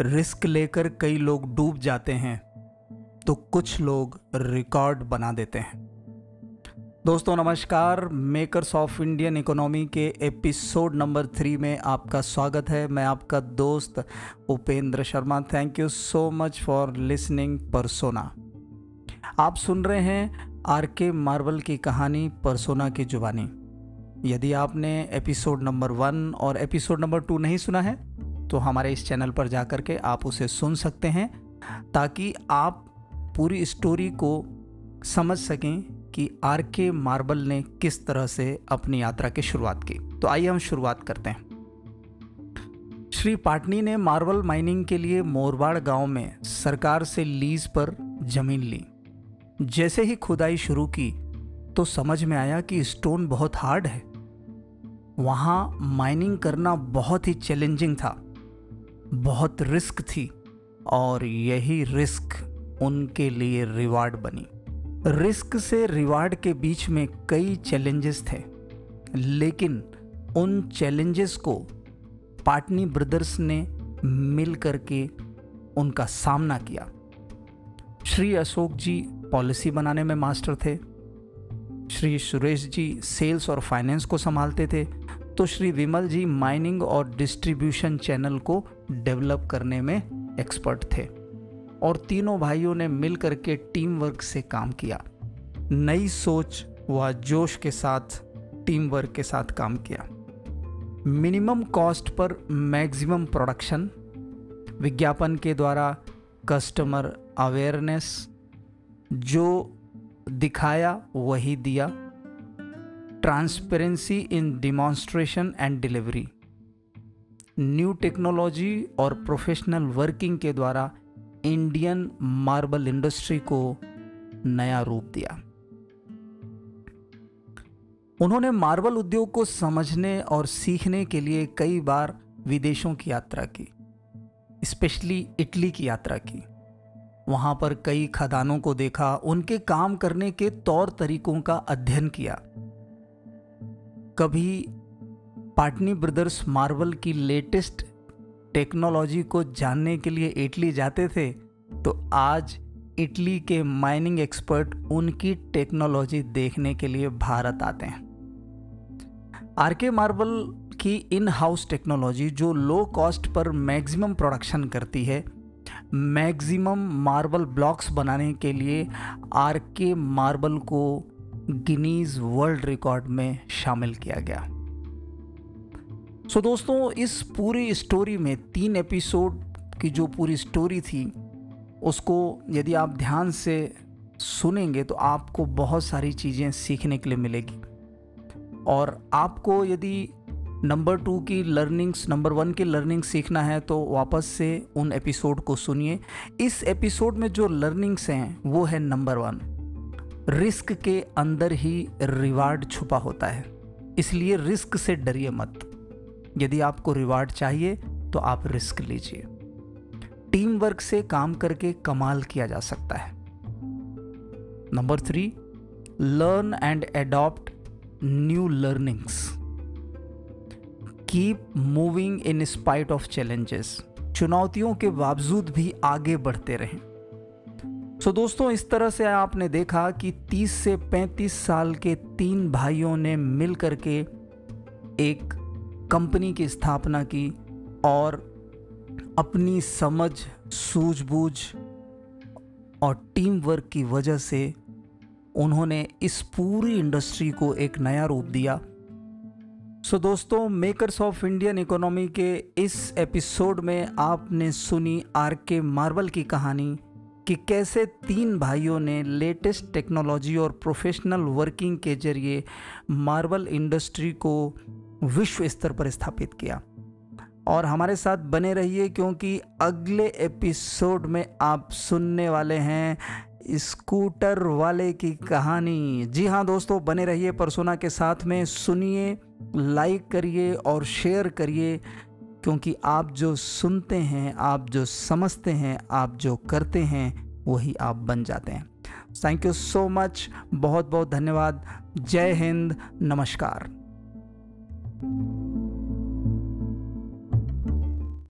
Risk लेकर कई लोग डूब जाते हैं तो कुछ लोग रिकॉर्ड बना देते हैं। दोस्तों, नमस्कार। मेकर्स ऑफ़ इंडियन इकोनॉमी के एपिसोड नंबर थ्री में आपका स्वागत है। मैं आपका दोस्त Upendra Sharma. Thank you so much for listening persona आप सुन रहे हैं आर के मार्वल की कहानी परसोना की जुबानी। यदि आपने एपिसोड नंबर वन और एपिसोड नंबर टू नहीं सुना है तो हमारे इस चैनल पर जा कर के आप उसे सुन सकते हैं, ताकि आप पूरी स्टोरी को समझ सकें कि आर के मार्बल ने किस तरह से अपनी यात्रा की शुरुआत की। तो आइए हम शुरुआत करते हैं। श्री पाटनी ने मार्बल माइनिंग के लिए मोरबाड़ गाँव में सरकार से लीज पर ज़मीन ली। जैसे ही खुदाई शुरू की तो समझ में आया कि स्टोन बहुत हार्ड है। वहाँ माइनिंग करना बहुत ही चैलेंजिंग था। बहुत रिस्क थी और यही रिस्क उनके लिए रिवार्ड बनी। रिस्क से रिवार्ड के बीच में कई चैलेंजेस थे, लेकिन उन चैलेंजेस को पाटनी ब्रदर्स ने मिल करके उनका सामना किया। श्री अशोक जी पॉलिसी बनाने में मास्टर थे, श्री सुरेश जी सेल्स और फाइनेंस को संभालते थे तो श्री विमल जी माइनिंग और डिस्ट्रीब्यूशन चैनल को डेवलप करने में एक्सपर्ट थे और तीनों भाइयों ने मिल करके टीम वर्क से काम किया। नई सोच व जोश के साथ टीम वर्क के साथ काम किया। मिनिमम कॉस्ट पर मैक्सिमम प्रोडक्शन, विज्ञापन के द्वारा कस्टमर अवेयरनेस, जो दिखाया वही दिया। Transparency in demonstration and delivery new technology और प्रोफेशनल वर्किंग के द्वारा इंडियन मार्बल इंडस्ट्री को नया रूप दिया। उन्होंने मार्बल उद्योग को समझने और सीखने के लिए कई बार विदेशों की यात्रा की स्पेशली इटली की यात्रा की। वहाँ पर कई खदानों को देखा, उनके काम करने के तौर तरीकों का अध्ययन किया। कभी पाटनी ब्रदर्स मार्बल की लेटेस्ट टेक्नोलॉजी को जानने के लिए इटली जाते थे तो आज इटली के माइनिंग एक्सपर्ट उनकी टेक्नोलॉजी देखने के लिए भारत आते हैं। आर के मार्बल की इन हाउस टेक्नोलॉजी, जो लो कॉस्ट पर मैक्सिमम प्रोडक्शन करती है मैक्सिमम मार्बल ब्लॉक्स बनाने के लिए आर के मार्बल को गिनीज वर्ल्ड रिकॉर्ड में शामिल किया गया। सो so, दोस्तों इस पूरी स्टोरी में तीन एपिसोड की जो पूरी स्टोरी थी उसको यदि आप ध्यान से सुनेंगे तो आपको बहुत सारी चीज़ें सीखने के लिए मिलेगी। और आपको यदि नंबर टू की लर्निंग्स नंबर वन की लर्निंग सीखना है तो वापस से उन एपिसोड को सुनिए। इस एपिसोड में जो लर्निंग्स हैं वो है नंबर वन। रिस्क के अंदर ही रिवार्ड छुपा होता है। इसलिए रिस्क से डरिए मत। यदि आपको रिवार्ड चाहिए तो आप रिस्क लीजिए। टीम वर्क से काम करके कमाल किया जा सकता है। Number three, learn and adopt new learnings. Keep moving in spite of challenges. चुनौतियों के बावजूद भी आगे बढ़ते रहें। सो दोस्तों इस तरह से आपने देखा कि 30 से 35 साल के तीन भाइयों ने मिल करके एक कंपनी की स्थापना की और अपनी समझ सूझबूझ और टीम वर्क की वजह से उन्होंने इस पूरी इंडस्ट्री को एक नया रूप दिया। सो so, दोस्तों मेकर्स ऑफ़ इंडियन इकोनॉमी के इस एपिसोड में आपने सुनी आर के मार्बल की कहानी। कि कैसे तीन भाइयों ने लेटेस्ट टेक्नोलॉजी और प्रोफेशनल वर्किंग के ज़रिए मार्बल इंडस्ट्री को विश्व स्तर पर स्थापित किया। और हमारे साथ बने रहिए क्योंकि अगले एपिसोड में आप सुनने वाले हैं स्कूटर वाले की कहानी। जी हाँ दोस्तों, बने रहिए परसोना के साथ में। सुनिए लाइक करिए और शेयर करिए। क्योंकि आप जो सुनते हैं, आप जो समझते हैं, आप जो करते हैं, वही आप बन जाते हैं। थैंक यू सो मच बहुत बहुत धन्यवाद। जय हिंद। नमस्कार।